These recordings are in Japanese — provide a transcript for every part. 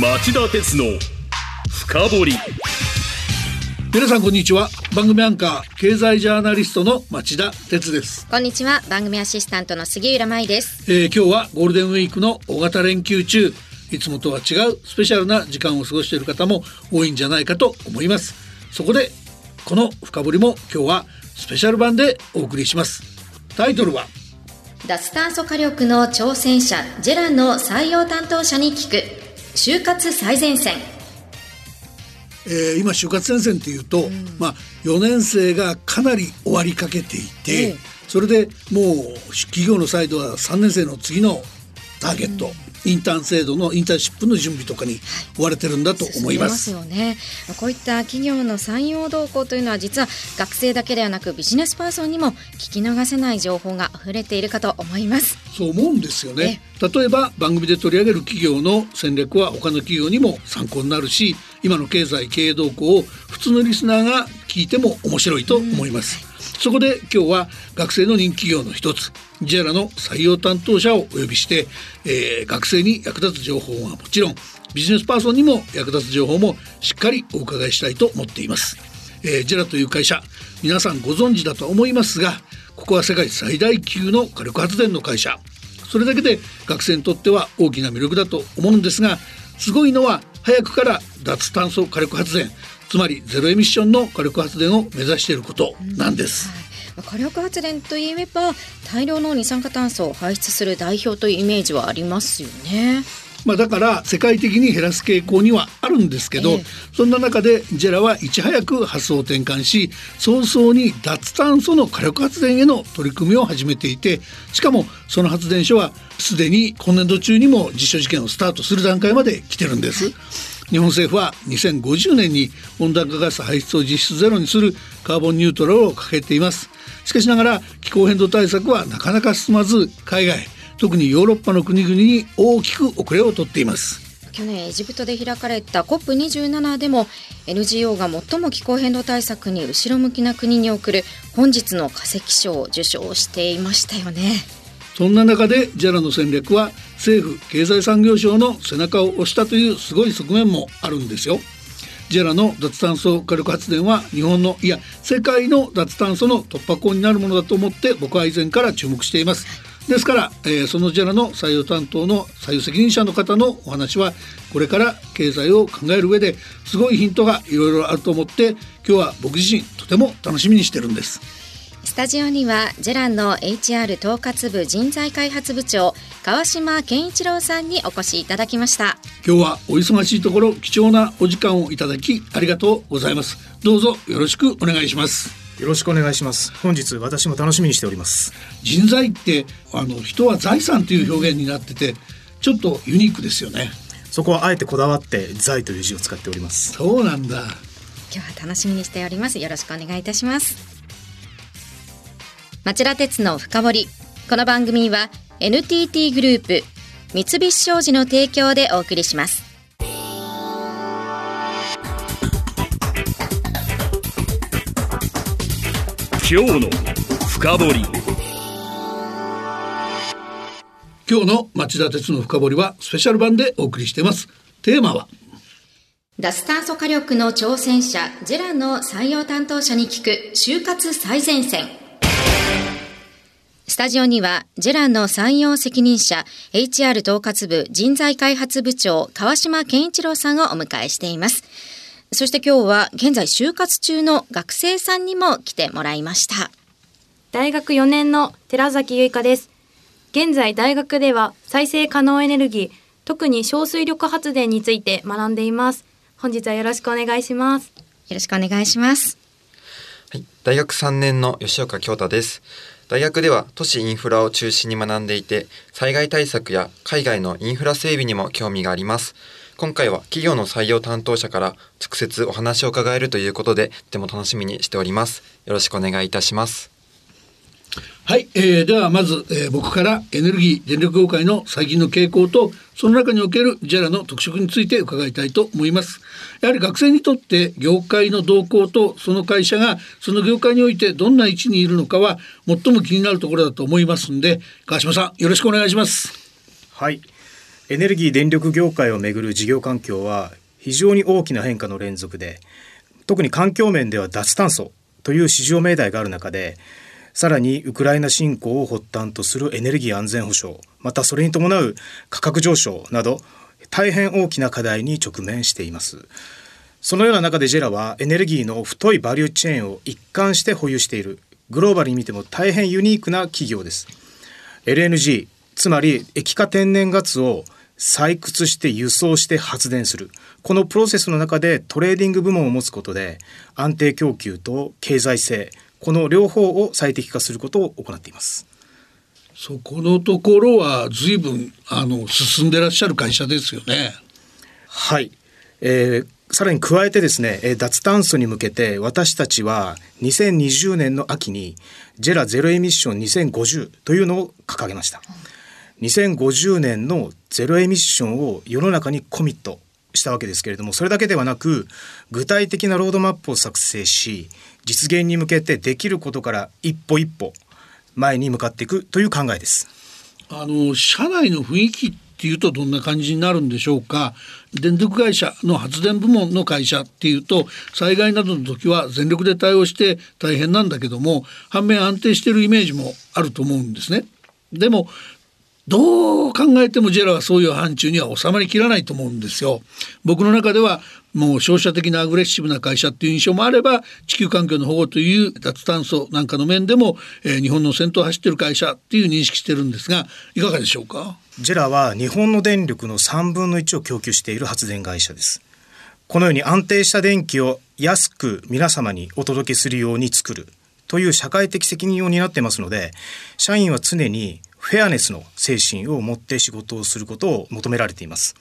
町田鉄の深掘り。皆さんこんにちは。番組アンカー経済ジャーナリストの町田鉄です、こんにちは。番組アシスタントの杉浦舞です。えー今日はゴールデンウィークの大型連休中。いつもとは違うスペシャルな時間を過ごしている方も多いんじゃないかと思います。そこでこの深掘りも今日はスペシャル版でお送りします。タイトルは脱炭素火力の挑戦者ジェランの採用担当者に聞く就活最前線。えー今就活戦線っていうと、まあ4年生がかなり終わりかけていて、ええ。それでもう企業のサイドは3年生の次のターゲット、インターン制度のインターンシップの準備とかに追われてるんだと思います。ますよねこういった企業の採用動向というのは実は学生だけではなくビジネスパーソンにも聞き逃せない情報が溢れているかと思いますそう思うんですよね。例えば番組で取り上げる企業の戦略は他の企業にも参考になるし、今の経済経営動向を普通のリスナーが聞いても面白いと思います。そこで今日は学生の人気業の一つ、ジェラの採用担当者をお呼びして、えー学生に役立つ情報はもちろん、ビジネスパーソンにも役立つ情報もしっかりお伺いしたいと思っています。えージェラという会社皆さんご存知だと思いますがここは世界最大級の火力発電の会社それだけで学生にとっては大きな魅力だと思うんですがすごいのは早くから脱炭素火力発電つまりゼロエミッションの火力発電を目指していることなんです。はい、火力発電といえば大量の二酸化炭素を排出する代表というイメージはありますよねまあ、だから世界的に減らす傾向にはあるんですけど、ええそんな中でジェラはいち早く発想を転換し早々に脱炭素の火力発電への取り組みを始めていてしかもその発電所はすでに今年度中にも実証実験をスタートする段階まで来てるんです。日本政府は2050年に温暖化ガス排出を実質ゼロにするカーボンニュートラルを掲げています。しかしながら気候変動対策はなかなか進まず海外特にヨーロッパの国々に大きく遅れをとっています。去年エジプトで開かれた COP27 でも NGO が最も気候変動対策に後ろ向きな国に送る本日の化石賞を受賞していましたよね。そんな中で JALA の戦略は政府経済産業省の背中を押したというすごい側面もあるんですよ。JALA の脱炭素火力発電は日本のいや世界の脱炭素の突破口になるものだと思って僕は以前から注目しています。ですから、えーその JALA の採用担当の採用責任者の方のお話はこれから経済を考える上ですごいヒントがいろいろあると思って今日は僕自身とても楽しみにしてるんです。スタジオにはジェランの HR 統括部人材開発部長川島健一郎さんにお越しいただきました。今日はお忙しいところ貴重なお時間をいただきありがとうございます。どうぞよろしくお願いします。よろしくお願いします。本日私も楽しみにしております。人材ってあの人は財産という表現になっててちょっとユニークですよね。そこはあえてこだわって財という字を使っております。そうなんだ。今日は楽しみにしております。よろしくお願いいたします町田鉄の深掘り。この番組は NTT グループ三菱商事の提供でお送りします。今日の深掘り。今日の町田鉄の深掘りはスペシャル版でお送りしています。テーマは？脱炭素火力の挑戦者ジェラの採用担当者に聞く就活最前線スタジオにはジェランの採用責任者 HR 統括部人材開発部長川島健一郎さんをお迎えしていますそして今日は現在就活中の学生さんにも来てもらいました大学4年の寺崎結香です。現在大学では再生可能エネルギー、特に小水力発電について学んでいます。本日はよろしくお願いします。よろしくお願いしますはい、大学3年の吉岡京太です。大学では都市インフラを中心に学んでいて、災害対策や海外のインフラ整備にも興味があります。今回は企業の採用担当者から直接お話を伺えるということで、とても楽しみにしております。よろしくお願いいたします。はい、えーではまず、えー僕からエネルギー電力業界の最近の傾向とその中における JALA の特色について伺いたいと思いますやはり学生にとって業界の動向とその会社がその業界においてどんな位置にいるのかは最も気になるところだと思いますんで川島さんよろしくお願いしますはい。エネルギー電力業界をめぐる事業環境は非常に大きな変化の連続で特に環境面では脱炭素という市場命題がある中でさらにウクライナ侵攻を発端とするエネルギー安全保障またそれに伴う価格上昇など大変大きな課題に直面しています。そのような中でジェラはエネルギーの太いバリューチェーンを一貫して保有している。グローバルに見ても大変ユニークな企業です。LNG つまり液化天然ガスを採掘して輸送して発電する。このプロセスの中でトレーディング部門を持つことで安定供給と経済性この両方を最適化することを行っていますそこのところは随分あの進んでらっしゃる会社ですよね。はい、えー、さらに加えてですね、え脱炭素に向けて私たちは2020年の秋にジェラゼロエミッション2050というのを掲げました。2050年のゼロエミッションを世の中にコミットしたわけですけれどもそれだけではなく具体的なロードマップを作成し実現に向けてできることから一歩一歩前に向かっていくという考えです。あの社内の雰囲気っていうとどんな感じになるんでしょうか電力会社の発電部門の会社っていうと災害などの時は全力で対応して大変なんだけども反面安定してるイメージもあると思うんですね。でもどう考えてもジェラはそういう範疇には収まりきらないと思うんですよ。僕の中ではもう消費者的なアグレッシブな会社っていう印象もあれば地球環境の保護という脱炭素なんかの面でも、えー、日本の先頭を走ってる会社っていう認識してるんですがいかがでしょうか？ジェラは日本の電力の3分の1を供給している発電会社です。このように安定した電気を安く皆様にお届けするように作るという社会的責任を担ってますので社員は常にフェアネスの精神を持って仕事をすることを求められています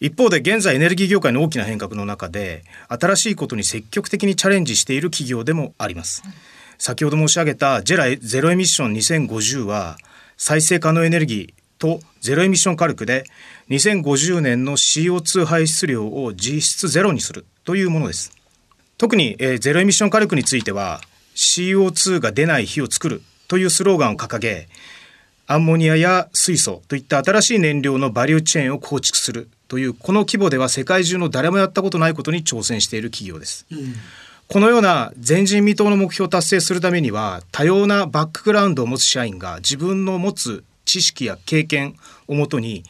一方で現在エネルギー業界の大きな変革の中で新しいことに積極的にチャレンジしている企業でもあります。先ほど申し上げたジェラゼロエミッション2050は再生可能エネルギーとゼロエミッション火力で2050年の CO2 排出量を実質ゼロにするというものです。特に、ゼロエミッション火力については CO2 が出ない火を作るというスローガンを掲げアンモニアや水素といった新しい燃料のバリューチェーンを構築するというこの規模では世界中の誰もやったことないことに挑戦している企業です。うん、このような前人未到の目標を達成するためには多様なバックグラウンドを持つ社員が自分の持つ知識や経験をもとに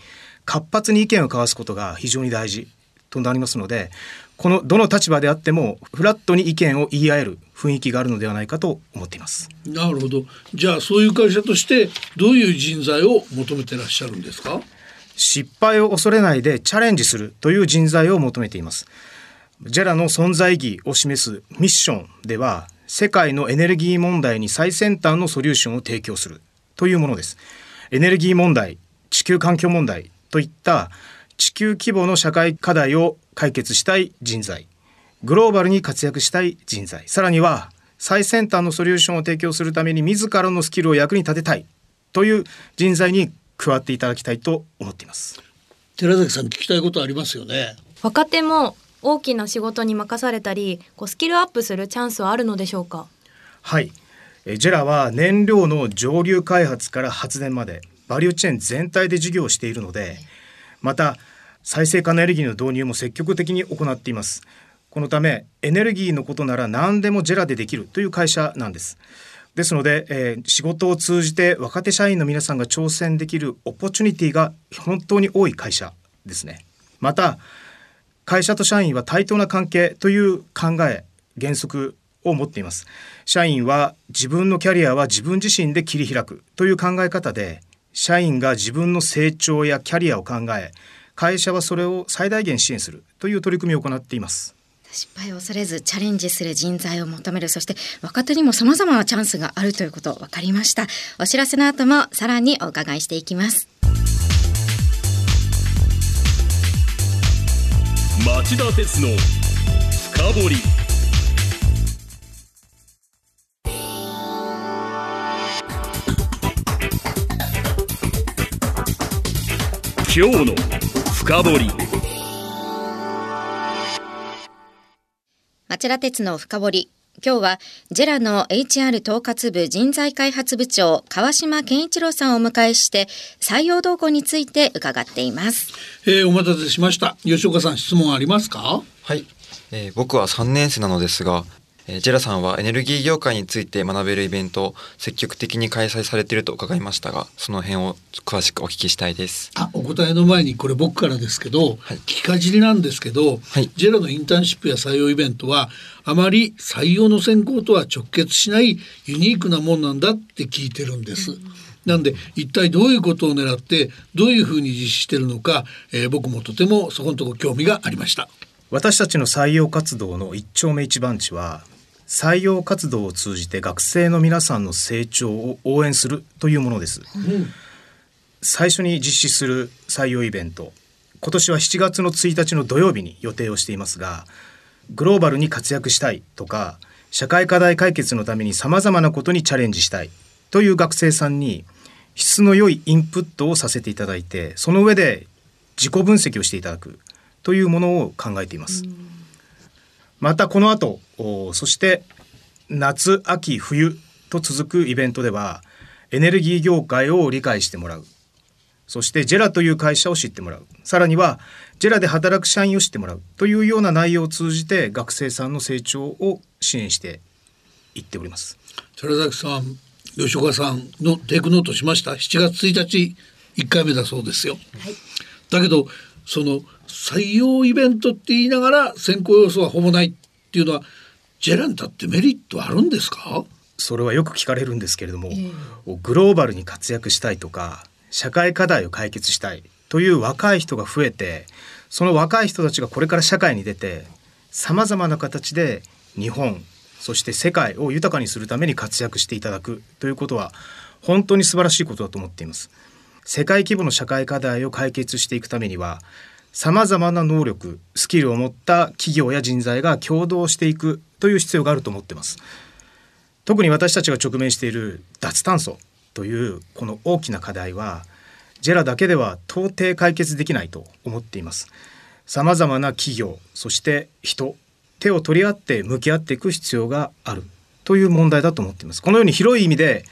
活発に意見を交わすことが非常に大事となりますのでこのどの立場であってもフラットに意見を言い合える雰囲気があるのではないかと思っています。なるほど。じゃあそういう会社としてどういう人材を求めてらっしゃるんですか？失敗を恐れないでチャレンジするという人材を求めています。ジェラの存在意義を示すミッションでは世界のエネルギー問題に最先端のソリューションを提供するというものです。エネルギー問題地球環境問題といった地球規模の社会課題を解決したい人材。グローバルに活躍したい人材。さらには最先端のソリューションを提供するために自らのスキルを役に立てたい。という人材に加わっていただきたいと思っています。寺崎さん聞きたいことありますよね。若手も大きな仕事に任されたりこうスキルアップするチャンスはあるのでしょうか？はい。ジェラは燃料の上流開発から発電までバリューチェーン全体で事業をしているのでまた再生可能エネルギーの導入も積極的に行っています。このためエネルギーのことなら何でもジェラでできるという会社なんです。ですので、えー、仕事を通じて若手社員の皆さんが挑戦できるオポチュニティが本当に多い会社ですね。また会社と社員は対等な関係という考え原則を持っています。社員は自分のキャリアは自分自身で切り開くという考え方で社員が自分の成長やキャリアを考え会社はそれを最大限支援するという取り組みを行っています。失敗を恐れずチャレンジする人材を求める。そして若手にも様々なチャンスがあるということ分かりました。お知らせの後もさらにお伺いしていきます。町田鉄の深掘り。今日の深掘り。町田鉄の深掘り。今日はジェラの HR 統括部人材開発部長川島健一郎さんをお迎えして採用動向について伺っています、えーお待たせしました。吉岡さん質問ありますか？はい、えー僕は3年生なのですが、えージェラさんはエネルギー業界について学べるイベントを積極的に開催されていると伺いましたがその辺を詳しくお聞きしたいですあお答えの前にこれ僕からですけど、はい聞きかじりなんですけど、はいジェラのインターンシップや採用イベントはあまり採用の選考とは直結しないユニークなもんなんだって聞いてるんです。なんで一体どういうことを狙ってどういうふうに実施してるのか、えー僕もとてもそこのとこ興味がありました。私たちの採用活動の一丁目一番地は採用活動を通じて学生の皆さんの成長を応援するというものです、最初に実施する採用イベント今年は7月の1日の土曜日に予定をしていますがグローバルに活躍したいとか社会課題解決のためにさまざまなことにチャレンジしたいという学生さんに質の良いインプットをさせていただいてその上で自己分析をしていただくというものを考えています。またこの後おそして夏秋冬と続くイベントではエネルギー業界を理解してもらう。そしてジェラという会社を知ってもらう。さらにはジェラで働く社員を知ってもらう。というような内容を通じて学生さんの成長を支援していっております。寺崎さん吉岡さんのテイクノートしました。7月1日1回目だそうですよ、だけどその採用イベントって言いながら選考要素はほぼないっていうのはジェラにとってメリットあるんですか？それはよく聞かれるんですけれども、グローバルに活躍したいとか社会課題を解決したいという若い人が増えてその若い人たちがこれから社会に出てさまざまな形で日本そして世界を豊かにするために活躍していただくということは本当に素晴らしいことだと思っています。世界規模の社会課題を解決していくためにはさまざまな能力スキルを持った企業や人材が共同していくという必要があると思っています。特に私たちが直面している脱炭素というこの大きな課題はジェラだけでは到底解決できないと思っていますさまざまな企業そして人手を取り合って向き合っていく必要があるという問題だと思っていますこのように広い意味で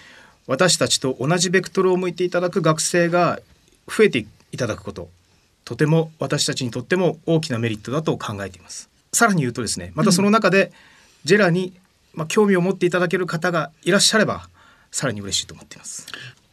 私たちと同じベクトルを向いていただく学生が増えていただくこと。とても私たちにとっても大きなメリットだと考えています。さらに言うとですねまたその中でジェラにまあ興味を持っていただける方がいらっしゃればさらに嬉しいと思っています。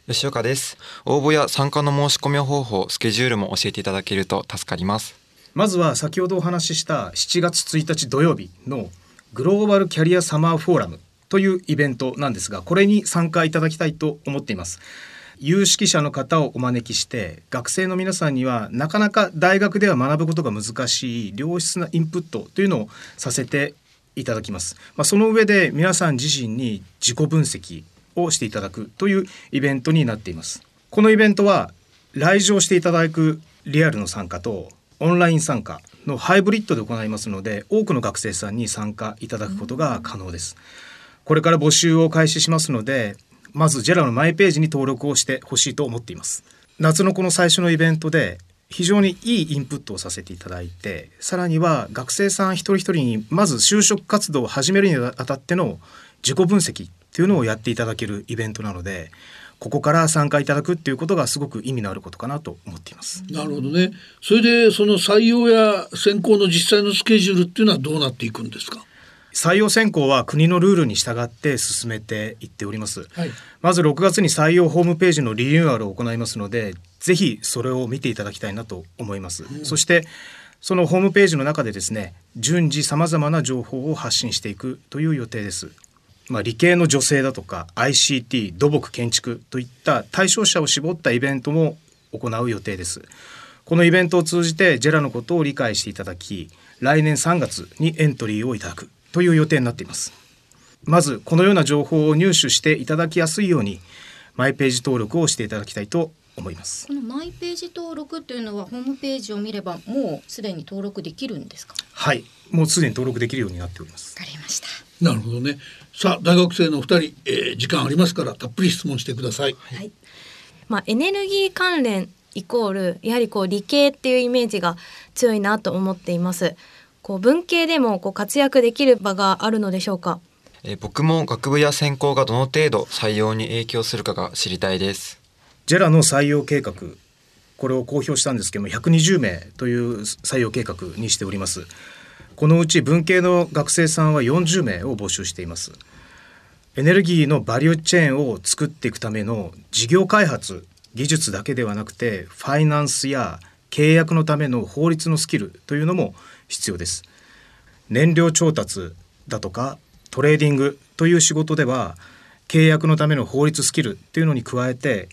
吉岡です。応募や参加の申し込み方法スケジュールも教えていただけると助かります。まずは先ほどお話しした7月1日土曜日のグローバルキャリアサマーフォーラムというイベントなんですがこれに参加いただきたいと思っています。有識者の方をお招きして学生の皆さんにはなかなか大学では学ぶことが難しい良質なインプットというのをさせていただきます、まあ、その上で皆さん自身に自己分析をしていただくというイベントになっています。このイベントは来場していただくリアルの参加とオンライン参加のハイブリッドで行いますので多くの学生さんに参加いただくことが可能です。これから募集を開始しますのでまずジェラのマイページに登録をしてほしいと思っています。夏のこの最初のイベントで非常にいいインプットをさせていただいてさらには学生さん一人一人にまず就職活動を始めるにあたっての自己分析っていうのをやっていただけるイベントなのでここから参加いただくっていうことがすごく意味のあることかなと思っています。なるほどね。それでその採用や選考の実際のスケジュールっていうのはどうなっていくんですか？採用選考は国のルールに従って進めていっております、はい。まず6月に採用ホームページのリニューアルを行いますのでぜひそれを見ていただきたいなと思います、そしてそのホームページの中でですね順次さまざまな情報を発信していくという予定です。まあ、理系の女性だとか ICT 土木建築といった対象者を絞ったイベントも行う予定です。このイベントを通じてジェラのことを理解していただき来年3月にエントリーをいただくという予定になっています。まずこのような情報を入手していただきやすいようにマイページ登録をしていただきたいと思います。このマイページ登録というのはホームページを見ればもうすでに登録できるんですか？はい。もうすでに登録できるようになっております。わかりました。なるほどね。さあ大学生の2人、えー時間ありますからたっぷり質問してください。はい。まあエネルギー関連イコールやはりこう理系っていうイメージが強いなと思っています。こう文系でもこう活躍できる場があるのでしょうか？えー僕も学部や専攻がどの程度採用に影響するかが知りたいです。ジェラの採用計画これを公表したんですけども120名という採用計画にしておりますこのうち文系の学生さんは40名を募集していますエネルギーのバリューチェーンを作っていくための事業開発技術だけではなくてファイナンスや契約のための法律のスキルというのも必要です。燃料調達だとかトレーディングという仕事では契約のための法律スキルっていうのに加えて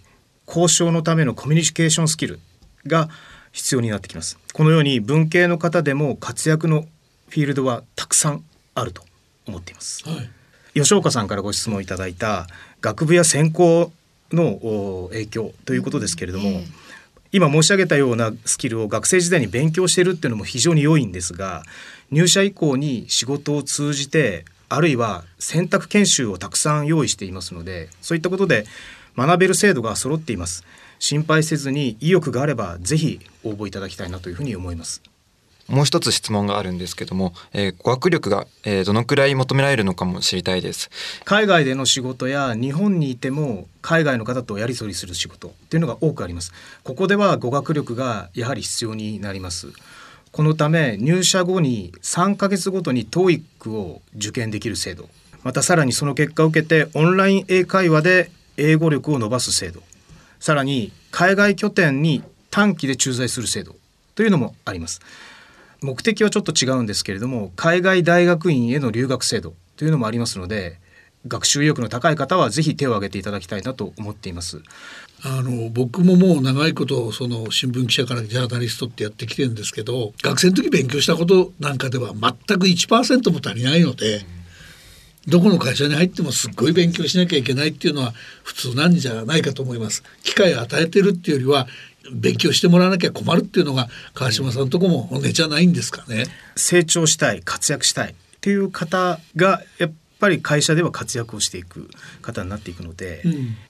交渉のためのコミュニケーションスキルが必要になってきます。このように文系の方でも活躍のフィールドはたくさんあると思っています。はい。吉岡さんからご質問いただいた学部や専攻の影響ということですけれども、今申し上げたようなスキルを学生時代に勉強しているっていうのも非常に良いんですが入社以降に仕事を通じてあるいは選択研修をたくさん用意していますのでそういったことで学べる制度が揃っています。心配せずに意欲があればぜひ応募いただきたいなというふうに思います。もう一つ質問があるんですけども、えー語学力が、えーどのくらい求められるのかも知りたいです。海外での仕事や日本にいても海外の方とやり取りする仕事っていうのが多くあります。ここでは語学力がやはり必要になります。このため入社後に3ヶ月ごとに TOEIC を受験できる制度。またさらにその結果を受けてオンライン英会話で英語力を伸ばす制度。さらに海外拠点に短期で駐在する制度というのもあります。目的はちょっと違うんですけれども海外大学院への留学制度というのもありますので学習意欲の高い方はぜひ手を挙げていただきたいなと思っていますあの僕ももう長いことその新聞記者からジャーナリストってやってきてるんですけど学生の時勉強したことなんかでは全く1%も足りないのでどこの会社に入ってもすっごい勉強しなきゃいけないっていうのは普通なんじゃないかと思います。機会を与えてるっていうよりは勉強してもらわなきゃ困るっていうのが川島さんのとこも本音じゃないんですかね。成長したい活躍したいっていう方がやっぱり会社では活躍をしていく方になっていくので、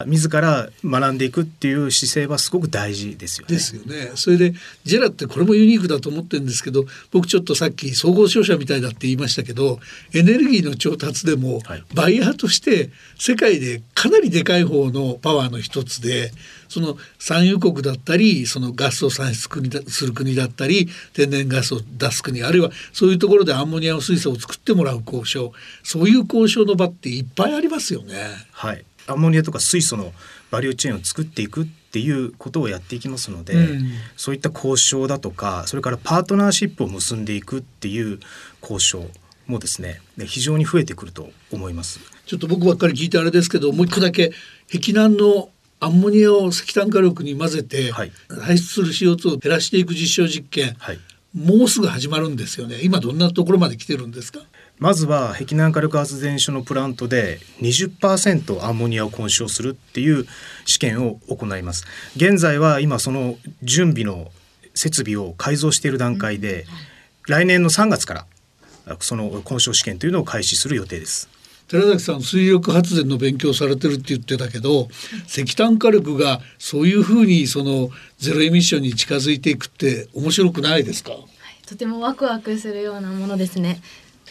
自ら学んでいくっていう姿勢はすごく大事ですよね。ですよね。それでジェラってこれもユニークだと思ってるんですけど僕ちょっとさっき総合商社みたいだって言いましたけどエネルギーの調達でもはいバイヤーとして世界でかなりでかい方のパワーの一つでその産油国だったりそのガスを産出する国だったり天然ガスを出す国あるいはそういうところでアンモニア水素を作ってもらう交渉そういう交渉の場っていっぱいありますよね。はい、アンモニアとか水素のバリューチェーンを作っていくっていうことをやっていきますので、うんそういった交渉だとかそれからパートナーシップを結んでいくっていう交渉もですねで非常に増えてくると思います。ちょっと僕ばっかり聞いてあれですけどもう一個だけ碧南のアンモニアを石炭火力に混ぜてはい。排出する CO2 を減らしていく実証実験、はい。もうすぐ始まるんですよね。今どんなところまで来てるんですか？まずは碧南火力発電所のプラントで20%アンモニアを混焼するっていう試験を行います。現在は今その準備の設備を改造している段階で、来年の3月からその混焼試験というのを開始する予定です寺崎さん水力発電の勉強されてるって言ってたけど石炭火力がそういうふうにそのゼロエミッションに近づいていくって面白くないですか？とてもワクワクするようなものですね。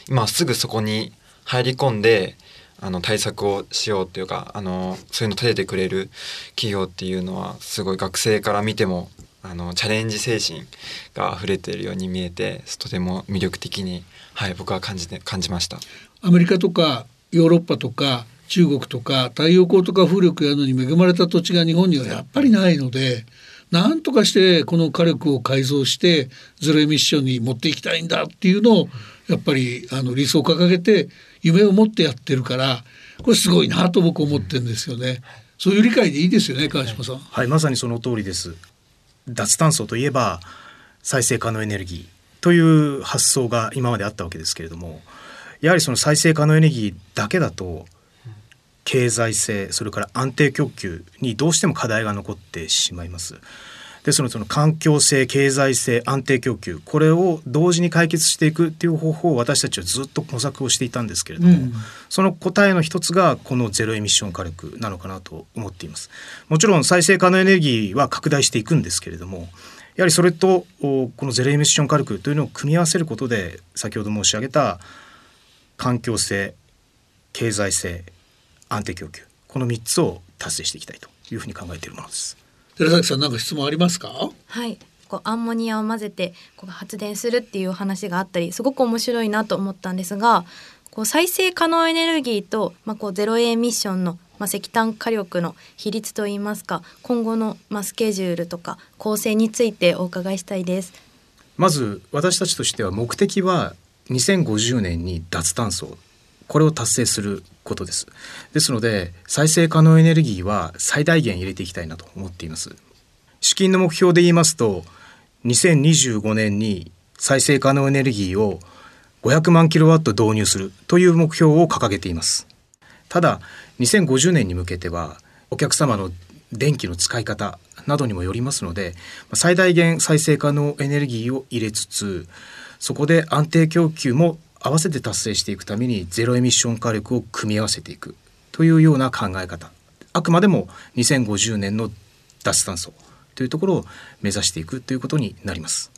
今すぐそこに入り込んであの対策をしようっていうかあのそういうの立ててくれる企業っていうのはすごい学生から見てもあのチャレンジ精神が溢れているように見えてとても魅力的に、はい、僕は感じて感じました。アメリカとかヨーロッパとか中国とか太陽光とか風力やのに恵まれた土地が日本にはやっぱりないのでなんとかしてこの火力を改造してゼロエミッションに持っていきたいんだっていうのをやっぱりあの理想を掲げて夢を持ってやってるからこれすごいなと僕思ってるんですよね。そういう理解でいいですよね川島さん。はいまさにその通りです脱炭素といえば再生可能エネルギーという発想が今まであったわけですけれどもやはりその再生可能エネルギーだけだと経済性それから安定供給にどうしても課題が残ってしまいます。ですのでその環境性経済性安定供給これを同時に解決していくっていう方法を私たちはずっと模索をしていたんですけれども、うんその答えの一つがこのゼロエミッション火力なのかなと思っていますもちろん再生可能エネルギーは拡大していくんですけれどもやはりそれとおこのゼロエミッション火力というのを組み合わせることで先ほど申し上げた環境性経済性安定供給。この3つを達成していきたいというふうに考えているものです。寺崎さん何か質問ありますか？はい。こうアンモニアを混ぜてこう発電するっていう話があったりすごく面白いなと思ったんですがこう再生可能エネルギーと、まあ、こうゼロエミッションの、まあ、石炭火力の比率といいますか今後の、まあ、スケジュールとか構成についてお伺いしたいです。まず私たちとしては目的は2050年に脱炭素。これを達成することです。ですので再生可能エネルギーは最大限入れていきたいなと思っています。資金の目標で言いますと2025年に再生可能エネルギーを500万キロワット導入するという目標を掲げています。ただ2050年に向けてはお客様の電気の使い方などにもよりますので最大限再生可能エネルギーを入れつつそこで安定供給も合わせて達成していくためにゼロエミッション火力を組み合わせていく。というような考え方。あくまでも2050年の脱炭素。というところを目指していくということになります。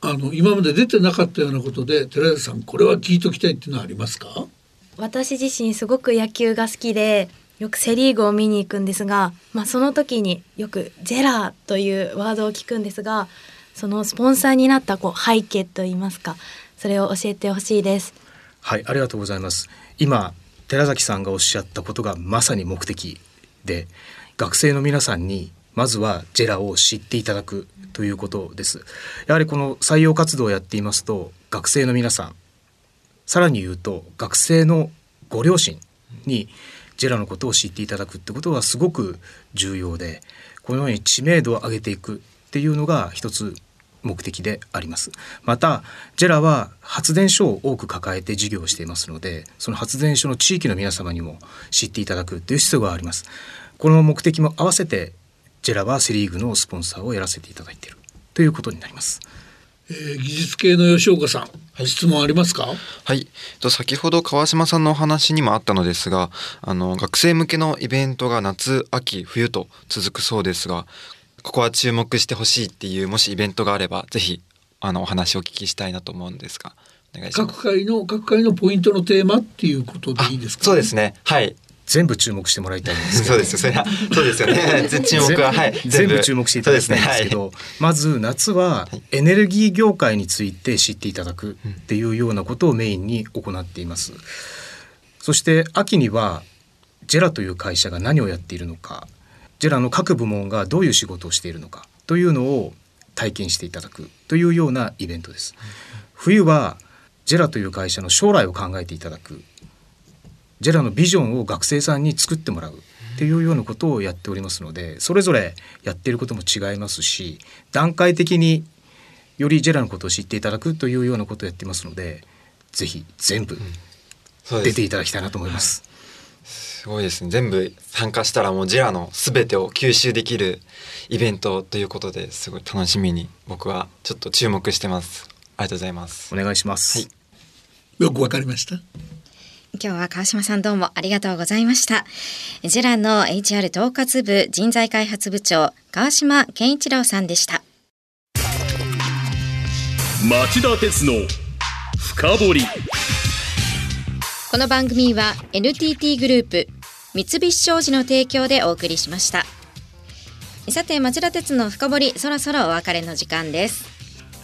あの今まで出てなかったようなことで寺崎さんこれは聞いときたいっていうのはありますか？私自身すごく野球が好きでよくセ・リーグを見に行くんですが、まあ、その時によく「ジェラー」というワードを聞くんですがそのスポンサーになったこう背景といいますかそれを教えてほしいです。はいありがとうございます今寺崎さんがおっしゃったことがまさに目的で学生の皆さんにまずはジェラを知っていただくということですやはりこの採用活動をやっていますと学生の皆さんさらに言うと学生のご両親にジェラのことを知っていただくってことはすごく重要でこのように知名度を上げていくっていうのが一つ目的であります。またジェラは発電所を多く抱えて事業をしていますのでその発電所の地域の皆様にも知っていただくという必要があります。この目的も合わせてジェラはセリーグのスポンサーをやらせていただいているということになります。えー、技術系の吉岡さん、はい、質問ありますか？はい。と先ほど川島さんのお話にもあったのですがあの学生向けのイベントが夏秋冬と続くそうですがここは注目してほしいっていうもしイベントがあればぜひあのお話をお聞きしたいなと思うんですが各回の各回のポイントのテーマっていうことでいいですか、ね、そうですね。はい。全部注目してもらいたいんですそうですよそれはそうですよね。注目ははい。全部注目していただきたいんですけど、ね。はい、まず夏はエネルギー業界について知っていただくっていうようなことをメインに行っています、そして秋にはジェラという会社が何をやっているのかジェラの各部門がどういう仕事をしているのかというのを体験していただくというようなイベントです。冬はジェラという会社の将来を考えていただくジェラのビジョンを学生さんに作ってもらうっていうようなことをやっておりますのでそれぞれやっていることも違いますし段階的によりジェラのことを知っていただくというようなことをやってますのでぜひ全部出ていただきたいなと思います。すごいですね。全部参加したらもうジェラの全てを吸収できるイベントということですごい楽しみに僕はちょっと注目してます。ありがとうございます。お願いします、はい、よくわかりました？今日は川島さんどうもありがとうございました。ジェラの HR 統括部人材開発部長川島健一郎さんでした。町田鉄の深掘りこの番組は NTT グループ三菱商事の提供でお送りしました。さて町田鉄の深掘りそろそろお別れの時間です。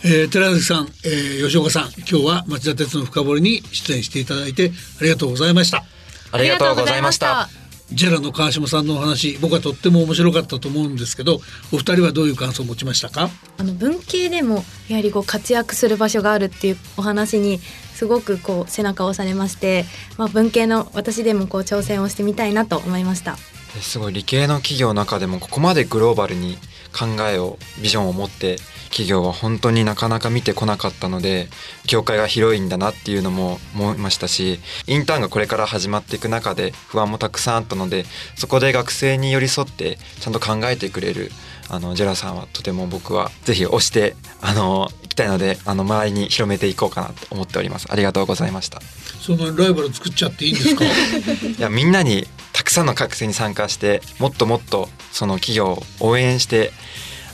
えー、寺崎さん、えー、吉岡さん今日は町田鉄の深掘りに出演していただいてありがとうございました。ありがとうございましたジェラの川島さんのお話僕はとっても面白かったと思うんですけどお二人はどういう感想を持ちましたか？あの文系でもやはりこう活躍する場所があるっていうお話にすごくこう背中を押されまして、まあ、文系の私でもこう挑戦をしてみたいなと思いました。すごい。理系の企業の中でもここまでグローバルに考えをビジョンを持って企業は本当になかなか見てこなかったので業界が広いんだなっていうのも思いましたしインターンがこれから始まっていく中で不安もたくさんあったのでそこで学生に寄り添ってちゃんと考えてくれるあのジェラさんはとても僕はぜひ推してあの行きたいのであの周りに広めていこうかなと思っております。ありがとうございました。そのライバル作っちゃっていいんですか？いやみんなにたくさんの学生に参加してもっともっとその企業を応援して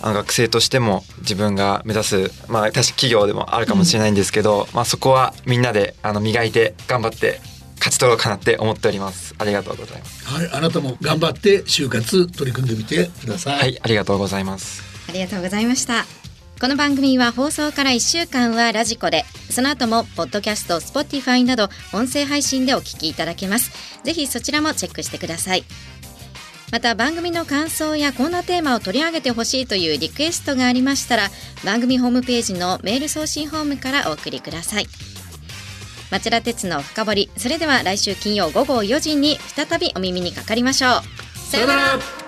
あの学生としても自分が目指すまあ確か企業でもあるかもしれないんですけど、うん、まあそこはみんなであの磨いて頑張って勝ち取ろうかなって思っております。ありがとうございます。はい、あなたも頑張って就活取り組んでみてください。はいありがとうございます。ありがとうございましたこの番組は放送から1週間はラジコでその後もポッドキャスト Spotify など音声配信でお聞きいただけます。ぜひそちらもチェックしてください。また番組の感想やこんなテーマを取り上げてほしいというリクエストがありましたら番組ホームページのメール送信フォームからお送りください。町田鉄の深掘り。それでは来週金曜午後4時に再びお耳にかかりましょう。さようなら。